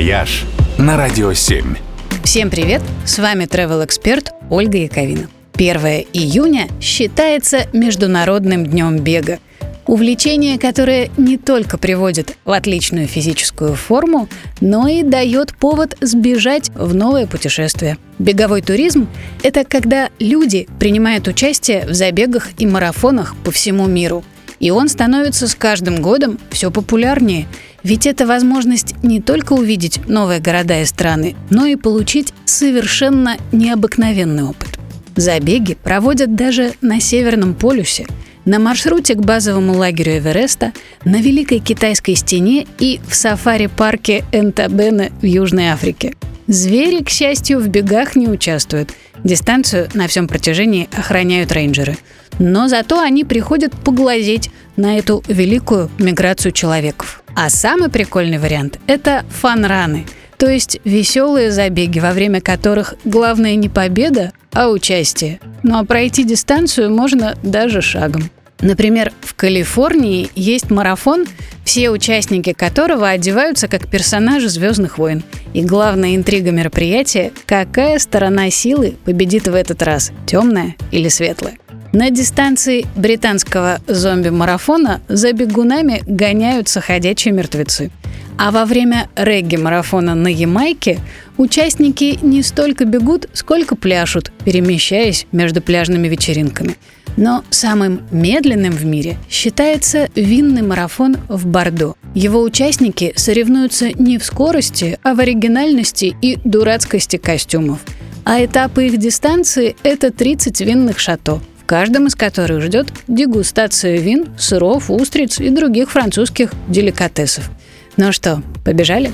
«Вояж» на Радио 7. Всем привет! С вами travel эксперт Ольга Яковина. 1 июня считается Международным днем бега. Увлечение, которое не только приводит в отличную физическую форму, но и дает повод сбежать в новое путешествие. Беговой туризм – это когда люди принимают участие в забегах и марафонах по всему миру. И он становится с каждым годом все популярнее – ведь это возможность не только увидеть новые города и страны, но и получить совершенно необыкновенный опыт. Забеги проводят даже на Северном полюсе, на маршруте к базовому лагерю Эвереста, на Великой Китайской стене и в сафари-парке Энтабене в Южной Африке. Звери, к счастью, в бегах не участвуют. Дистанцию на всем протяжении охраняют рейнджеры. Но зато они приходят поглазеть на эту великую миграцию человеков. А самый прикольный вариант – это фанраны, то есть веселые забеги, во время которых главное не победа, а участие. Ну а пройти дистанцию можно даже шагом. Например, в Калифорнии есть марафон, все участники которого одеваются как персонажи Звездных войн. И главная интрига мероприятия – какая сторона силы победит в этот раз – темная или светлая. На дистанции британского зомби-марафона за бегунами гоняются ходячие мертвецы. А во время регги-марафона на Ямайке участники не столько бегут, сколько пляшут, перемещаясь между пляжными вечеринками. Но самым медленным в мире считается винный марафон в Бордо. Его участники соревнуются не в скорости, а в оригинальности и дурацкости костюмов. А этапы их дистанции – это 30 винных шато – каждом из которых ждет дегустация вин, сыров, устриц и других французских деликатесов. Ну что, побежали?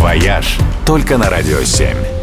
«Вояж» только на «Радио 7».